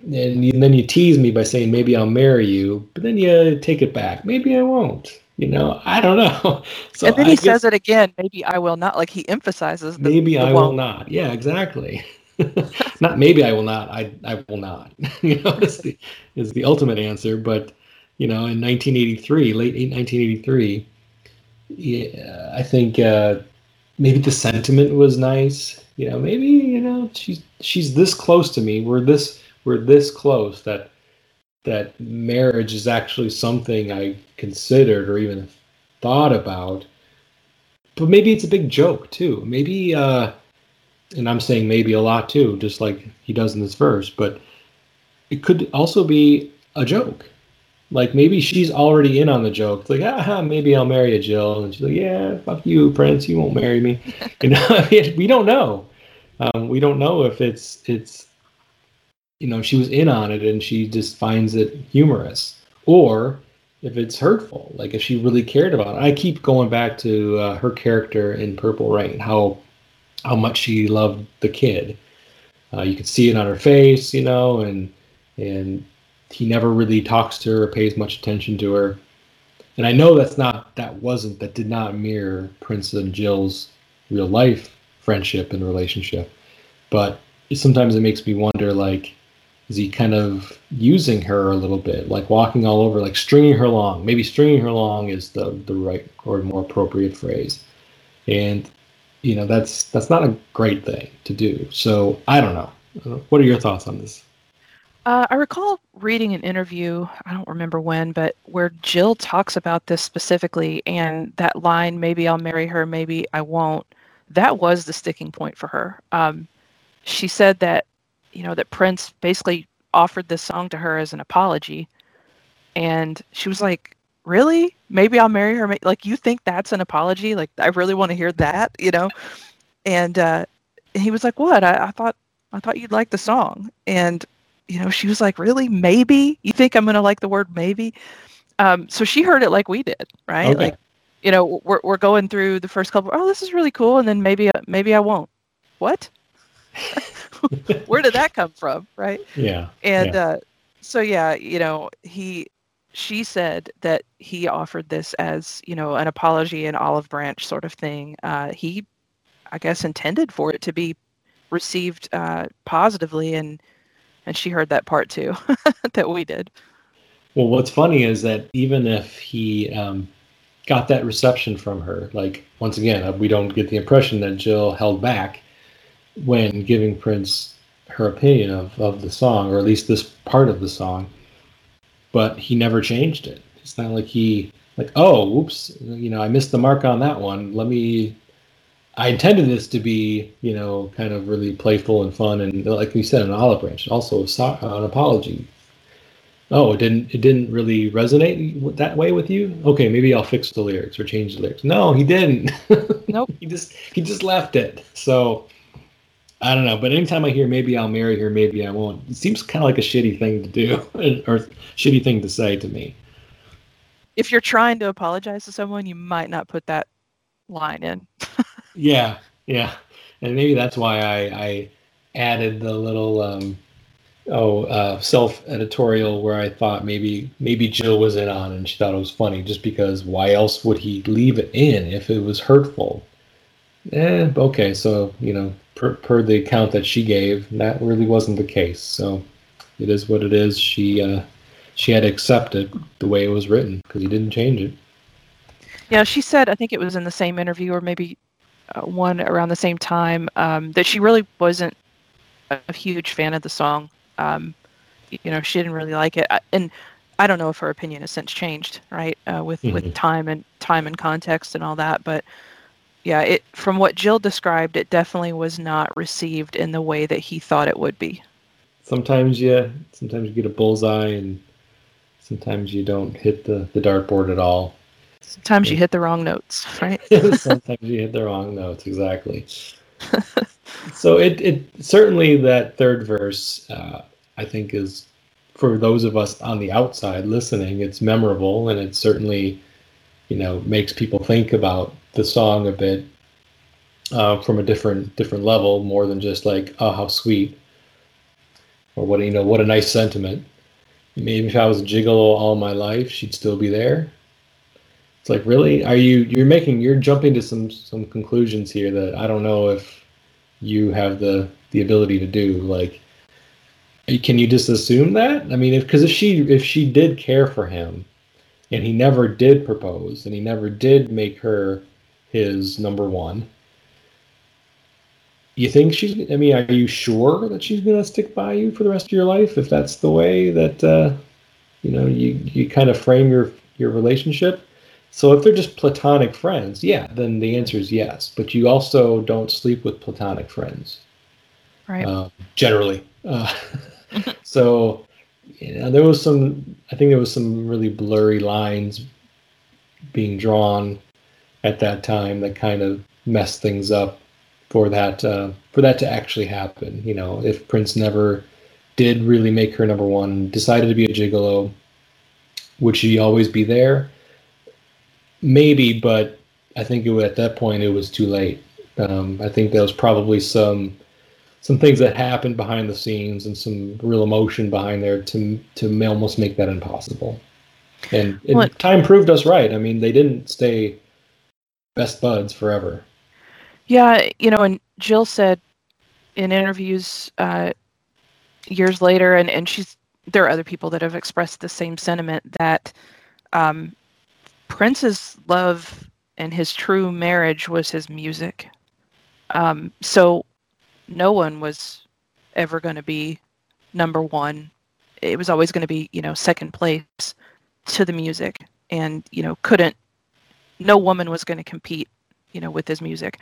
and, you, and then you tease me by saying maybe I'll marry you, but then you take it back. Maybe I won't. You know, I don't know. (laughs) So and then he says it again. Maybe I will not. Like he emphasizes. The, maybe the I won't. will not. Yeah, exactly. (laughs) not maybe I will not. I I will not. (laughs) you know, is the is the ultimate answer. But you know, in 1983, late 1983, yeah, I think uh, maybe the sentiment was nice. You know, maybe you know she's she's this close to me. We're this we're this close that that marriage is actually something I considered or even thought about. But maybe it's a big joke too. Maybe, uh, and I'm saying maybe a lot too, just like he does in this verse. But it could also be a joke. Like maybe she's already in on the joke. Like, ah, maybe I'll marry a Jill, and she's like, yeah, fuck you, Prince, you won't marry me. (laughs) you know, I (laughs) mean, we don't know. Um, we don't know if it's it's you know she was in on it and she just finds it humorous. Or if it's hurtful like if she really cared about it. I keep going back to uh, her character in purple rain how how much she loved the kid. Uh, you could see it on her face you know and and he never really talks to her or pays much attention to her. And i know that's not that wasn't that did not mirror prince and jill's real life friendship and relationship. But sometimes it makes me wonder like is he kind of using her a little bit, like walking all over, like stringing her along? Maybe stringing her along is the the right or more appropriate phrase. And you know that's that's not a great thing to do. So I don't know. What are your thoughts on this? Uh, I recall reading an interview, I don't remember when, but where Jill talks about this specifically, and that line, maybe I'll marry her, maybe I won't, that was the sticking point for her. Um, she said that you know, that Prince basically offered this song to her as an apology. And she was like, Really? Maybe I'll marry her. Like, you think that's an apology? Like, I really want to hear that, you know? And uh, he was like, What? I, I thought I thought you'd like the song. And, you know, she was like, Really? Maybe? You think I'm gonna like the word maybe? Um, so she heard it like we did, right? Okay. Like, you know, we're we're going through the first couple, oh, this is really cool, and then maybe maybe I won't. What? (laughs) where did that come from right? Yeah and yeah. Uh, so yeah you know he she said that he offered this as you know an apology and olive branch sort of thing. Uh, he i guess intended for it to be received uh, positively and and she heard that part too (laughs) that we did. Well what's funny is that even if he um, got that reception from her like once again we don't get the impression that jill held back when giving Prince her opinion of, of the song, or at least this part of the song, but he never changed it. It's not like he like, oh, whoops, you know, I missed the mark on that one. Let me. I intended this to be, you know, kind of really playful and fun, and like you said, an olive branch, also uh, an apology. Oh, it didn't. It didn't really resonate that way with you. Okay, maybe I'll fix the lyrics or change the lyrics. No, he didn't. (laughs) Nope. he just he just left it. So I don't know, but anytime I hear maybe I'll marry her, maybe I won't, it seems kind of like a shitty thing to do (laughs) or shitty thing to say to me. If you're trying to apologize to someone, you might not put that line in. (laughs) yeah, yeah, and maybe that's why I, I added the little um, oh uh, self editorial where I thought maybe maybe Jill was in on and she thought it was funny just because why else would he leave it in if it was hurtful? Eh, okay, so you know per, per the account that she gave, that really wasn't the case. So it is what it is. She uh, she had to accept it the way it was written because he didn't change it. Yeah, she said I think it was in the same interview or maybe uh, one around the same time um, that she really wasn't a huge fan of the song. Um, you know, she didn't really like it, and I don't know if her opinion has since changed, right, uh, with mm-hmm. with time and time and context and all that. But yeah, it from what Jill described, it definitely was not received in the way that he thought it would be. Sometimes yeah, sometimes you get a bullseye, and sometimes you don't hit the the dartboard at all. Sometimes you hit the wrong notes, right? (laughs) sometimes you hit the wrong notes, exactly. (laughs) so it it certainly that third verse, uh, I think, is for those of us on the outside listening, it's memorable, and it certainly, you know, makes people think about the song a bit uh, from a different different level, more than just like, oh, how sweet, or what you know, what a nice sentiment. Maybe if I was a gigolo all my life, she'd still be there. It's like, really, are you? You're making, you're jumping to some some conclusions here that I don't know if you have the the ability to do. Like, can you just assume that? I mean, if because if she if she did care for him, and he never did propose, and he never did make her his number one. You think she's? I mean, are you sure that she's going to stick by you for the rest of your life if that's the way that uh, you know you you kind of frame your your relationship? So if they're just platonic friends, yeah, then the answer is yes. But you also don't sleep with platonic friends, right? Uh, generally. Uh, (laughs) so know, there was some. I think there was some really blurry lines being drawn at that time that kind of messed things up for that uh, for that to actually happen. You know, if Prince never did really make her number one, decided to be a gigolo, would she always be there? Maybe, but I think it, at that point it was too late. Um, I think there was probably some some things that happened behind the scenes and some real emotion behind there to to almost make that impossible. And, and time proved us right. I mean, they didn't stay best buds forever. Yeah, you know, and Jill said in interviews uh, years later, and, and she's there are other people that have expressed the same sentiment that um, Prince's love and his true marriage was his music. Um, so no one was ever going to be number one. It was always going to be, you know, second place to the music, and you know, couldn't no woman was going to compete, you know, with his music.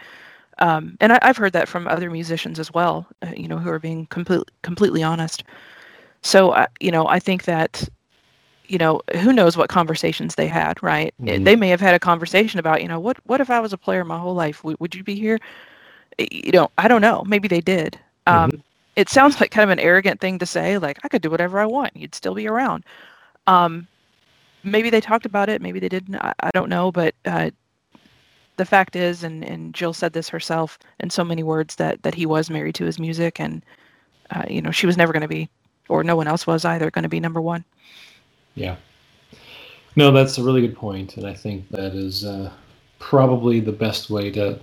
Um, and I, have heard that from other musicians as well, uh, you know, who are being complete, completely honest. So, uh, you know, I think that, you know, who knows what conversations they had, right? Mm-hmm. They may have had a conversation about, you know, what what if I was a player my whole life? W- would you be here? You know, I don't know. Maybe they did. Um, mm-hmm. It sounds like kind of an arrogant thing to say, like I could do whatever I want. You'd still be around. Um, maybe they talked about it, maybe they didn't. I, I don't know, but uh, the fact is, and, and Jill said this herself in so many words that that he was married to his music, and uh, you know she was never going to be, or no one else was either, going to be number one. Yeah. No, that's a really good point, and I think that is uh, probably the best way to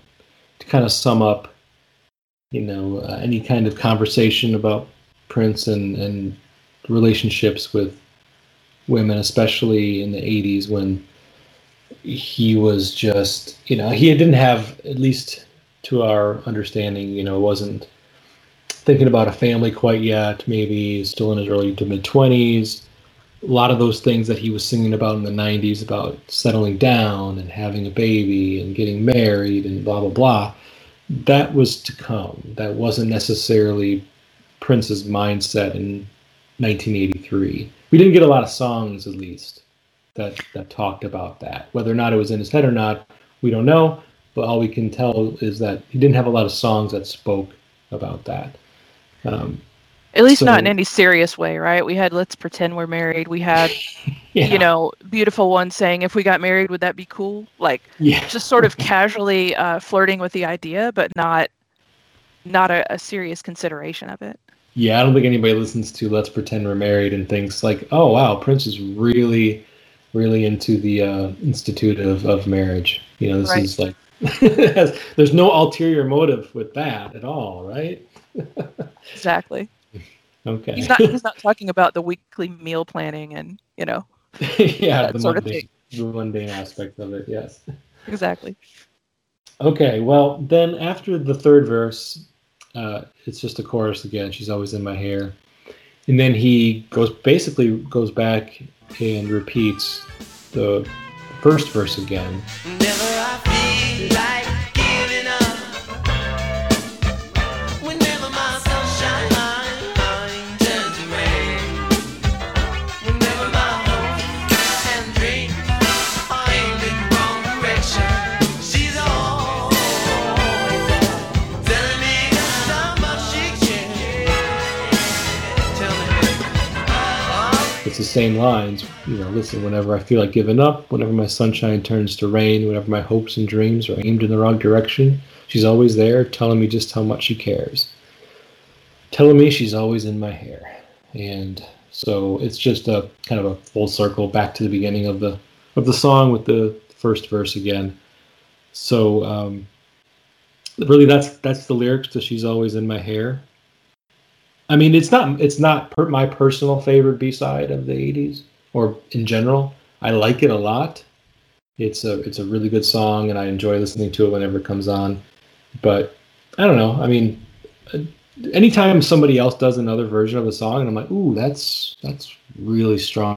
to kind of sum up, you know, uh, any kind of conversation about Prince and and relationships with women, especially in the 80s when he was just, you know, he didn't have, at least to our understanding, you know, wasn't thinking about a family quite yet, maybe still in his early to mid 20s. A lot of those things that he was singing about in the 90s about settling down and having a baby and getting married and blah blah blah that was to come. That wasn't necessarily prince's mindset in 1983 we didn't get a lot of songs at least that that talked about that. Whether or not it was in his head or not we don't know but all we can tell is that he didn't have a lot of songs that spoke about that. Um, at least so, not in any serious way, right? We had "Let's Pretend We're Married." We had, (laughs) yeah. you know, beautiful one saying, "If we got married, would that be cool?" Like, yeah. just sort of casually uh, flirting with the idea, but not, not a, a, serious consideration of it. Yeah, I don't think anybody listens to "Let's Pretend We're Married" and thinks like, "Oh wow, Prince is really, really into the uh, institute of of marriage." You know, this right. is like, (laughs) there's no ulterior motive with that at all, right? (laughs) exactly. Okay. He's not. He's not talking about the weekly meal planning and you know. (laughs) yeah, the sort mundane, of thing. the mundane aspect of it. Yes. Exactly. Okay. Well, then after the third verse, uh, it's just a chorus again. She's always in my hair, and then he goes basically goes back and repeats the first verse again. it's same lines. You know, listen, whenever I feel like giving up, whenever my sunshine turns to rain, whenever my hopes and dreams are aimed in the wrong direction, she's always there telling me just how much she cares. Telling me she's always in my hair. And so it's just a kind of a full circle back to the beginning of the of the song with the first verse again. So um, really that's that's the lyrics to she's always in my hair I mean, it's not it's not per, my personal favorite B side of the '80s or in general. I like it a lot. It's a it's a really good song, and I enjoy listening to it whenever it comes on. But I don't know. I mean, uh, anytime somebody else does another version of a song, and I'm like, ooh, that's that's really strong.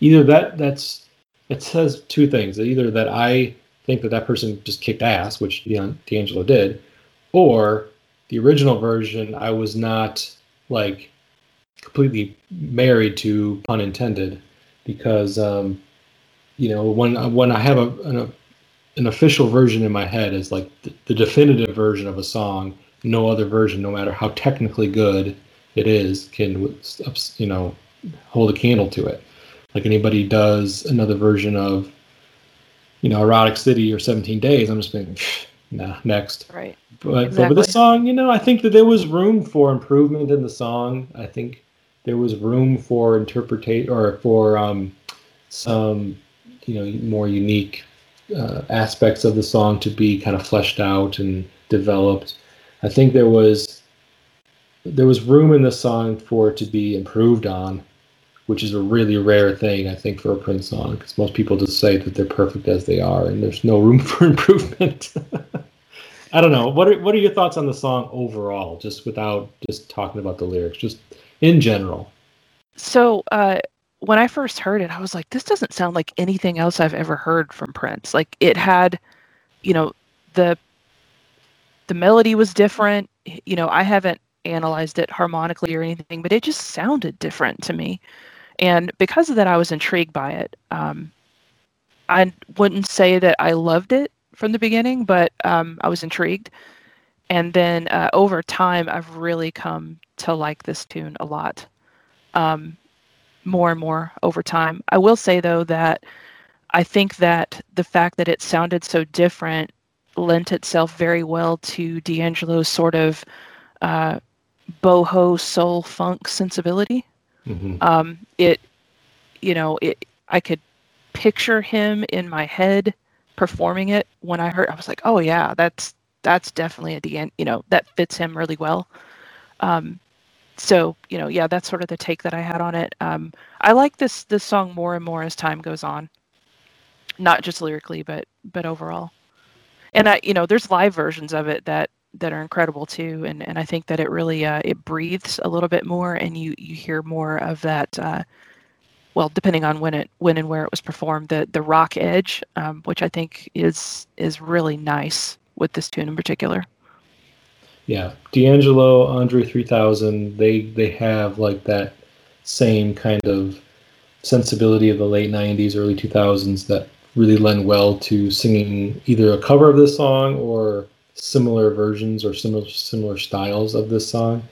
Either that that's it says two things. Either that I think that that person just kicked ass, which D'Angelo did, or the original version, I was not like completely married to, pun intended, because um, you know when when I have a, an, an official version in my head is like the, the definitive version of a song. No other version, no matter how technically good it is, can you know hold a candle to it. Like anybody does another version of you know Erotic City or 17 Days, I'm just thinking, (laughs) nah, next. Right. But, exactly. but the song, you know, I think that there was room for improvement in the song. I think there was room for interpretation or for um, some, you know, more unique uh, aspects of the song to be kind of fleshed out and developed. I think there was there was room in the song for it to be improved on, which is a really rare thing I think for a Prince song because most people just say that they're perfect as they are and there's no room (laughs) for improvement. (laughs) I don't know. What are what are your thoughts on the song overall, just without just talking about the lyrics, just in general? So uh, when I first heard it, I was like, this doesn't sound like anything else I've ever heard from Prince. Like it had, you know, the the melody was different. You know, I haven't analyzed it harmonically or anything, but it just sounded different to me. And because of that, I was intrigued by it. Um, I wouldn't say that I loved it from the beginning, but um, I was intrigued. And then uh, over time, I've really come to like this tune a lot, um, more and more over time. I will say though that I think that the fact that it sounded so different lent itself very well to D'Angelo's sort of uh, boho soul funk sensibility. Mm-hmm. Um, it, you know, it. I could picture him in my head performing it when I heard I was like, oh yeah, that's that's definitely the end, you know, that fits him really well. Um, so you know, yeah, that's sort of the take that I had on it. Um, I like this this song more and more as time goes on, not just lyrically, but but overall. And I, you know, there's live versions of it that that are incredible too, and and I think that it really uh, it breathes a little bit more, and you you hear more of that. Uh, well, depending on when it when and where it was performed, the the rock edge, um, which I think is is really nice with this tune in particular. Yeah, D'Angelo, Andre 3000, they they have like that same kind of sensibility of the late 90s, early 2000s that really lend well to singing either a cover of this song or similar versions or similar similar styles of this song.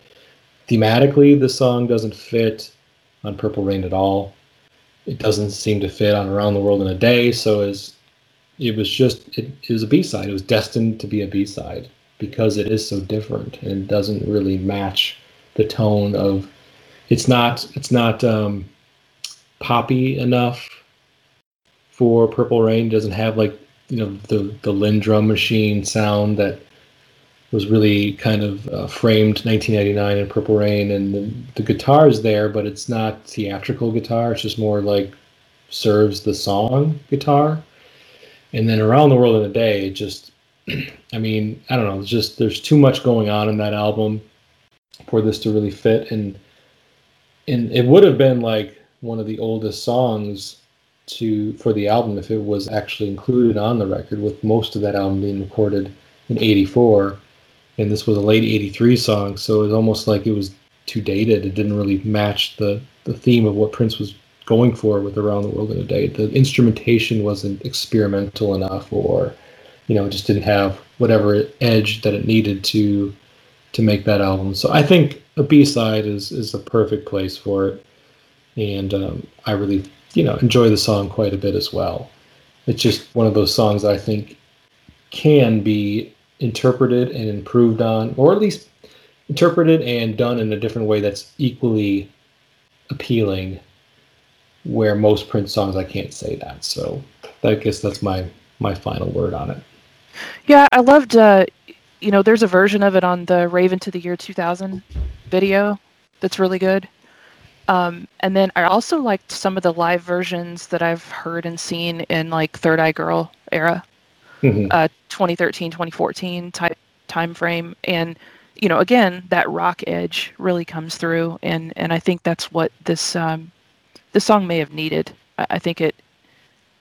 Thematically, the song doesn't fit on Purple Rain at all. It doesn't seem to fit on Around the World in a Day, so it was just it, it was a B-side. It was destined to be a B-side because it is so different and doesn't really match the tone of it's not it's not um, poppy enough for Purple Rain. It doesn't have like you know the the Linn drum machine sound that was really kind of uh, framed 1999 in Purple Rain, and the, the guitar is there, but it's not theatrical guitar. It's just more like serves the song guitar. And then around the world in a day, it just (clears throat) I mean, I don't know. It's just there's too much going on in that album for this to really fit, and and it would have been like one of the oldest songs to for the album if it was actually included on the record. With most of that album being recorded in '84, and this was a late '83 song, so it was almost like it was too dated. It didn't really match the the theme of what Prince was going for with Around the World in a Day. The instrumentation wasn't experimental enough, or you know, just didn't have whatever edge that it needed to to make that album. So I think a B side is is a perfect place for it, and um, I really you know enjoy the song quite a bit as well. It's just one of those songs I think can be interpreted and improved on, or at least interpreted and done in a different way that's equally appealing. Where most Prince songs, I can't say that. So I guess that's my my final word on it. Yeah, I loved. Uh, you know, there's a version of it on the Rave Un2 the Year 2000 video that's really good. Um, and then I also liked some of the live versions that I've heard and seen in like Third Eye Girl era, mm-hmm. uh, 2013, 2014 type time frame. And you know, again, that rock edge really comes through, and and I think that's what this um, this song may have needed. I, I think it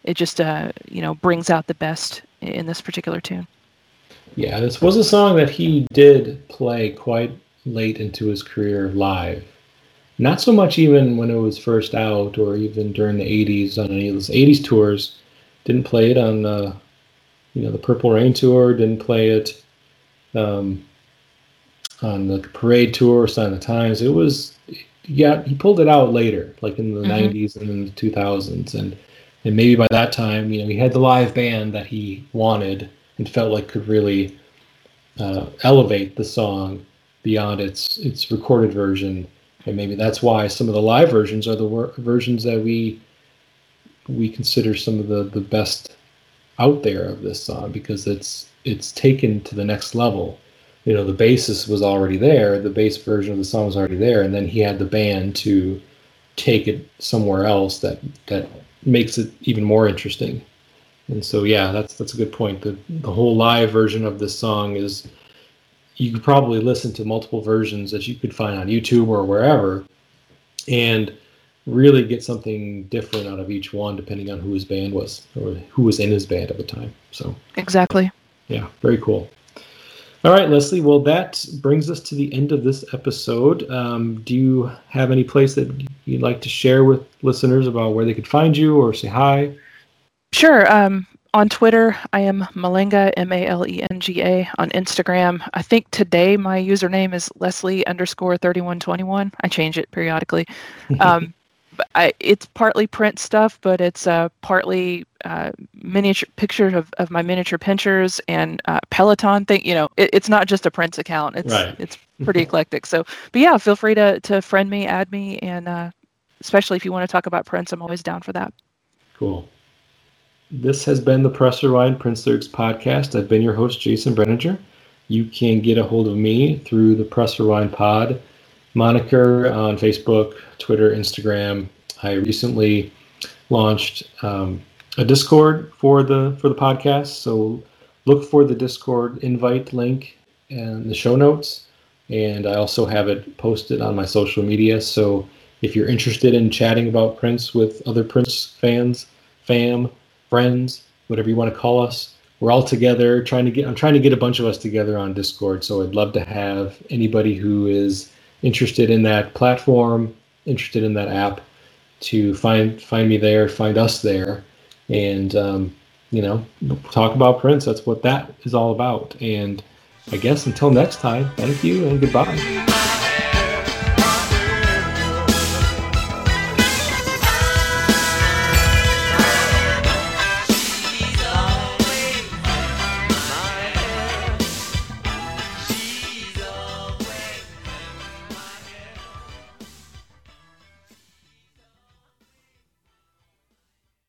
it just uh, you know brings out the best in this particular tune. Yeah, this was a song that he did play quite late into his career live. Not so much even when it was first out or even during the 80s on any of those 80s tours. Didn't play it on the, you know, the Purple Rain tour, didn't play it um, on the Parade tour, Sign of the Times. It was, yeah, he pulled it out later, like in the mm-hmm. 90s and in the 2000s. And and maybe by that time, you know, he had the live band that he wanted and felt like could really uh, elevate the song beyond its its recorded version, and maybe that's why some of the live versions are the wor- versions that we we consider some of the the best out there of this song because it's it's taken to the next level. You know, the basis was already there, the bass version of the song was already there, and then he had the band to take it somewhere else that that makes it even more interesting. And so, yeah, that's that's a good point. The the whole live version of this song is you could probably listen to multiple versions that you could find on YouTube or wherever, and really get something different out of each one depending on who his band was or who was in his band at the time. So exactly. Yeah, very cool. All right, Leslie. Well, that brings us to the end of this episode. Um, do you have any place that you'd like to share with listeners about where they could find you or say hi? Sure. Um, on Twitter, I am Malenga, M A L E N G A. On Instagram, I think today my username is Leslie underscore 3121. I change it periodically. (laughs) Um, I, it's partly print stuff, but it's uh, partly uh, miniature pictures of, of my miniature pinschers and uh, Peloton thing. You know, it, it's not just a Prince account. It's right. it's pretty eclectic. So, but yeah, feel free to to friend me, add me, and uh, especially if you want to talk about Prince, I'm always down for that. Cool. This has been the Press Rewind Prince Lyrics podcast. I've been your host, Jason Brenninger. You can get a hold of me through the Press Rewind Pod moniker on Facebook, Twitter, Instagram. I recently launched um, a Discord for the for the podcast, so look for the Discord invite link in the show notes, and I also have it posted on my social media. So if you're interested in chatting about Prince with other Prince fans, fam, friends, whatever you want to call us, we're all together trying to get. I'm trying to get a bunch of us together on Discord. So I'd love to have anybody who is interested in that platform, interested in that app, to find find me there, find us there, and um, you know talk about Prince. That's what that is all about. And I guess until next time, thank you and goodbye.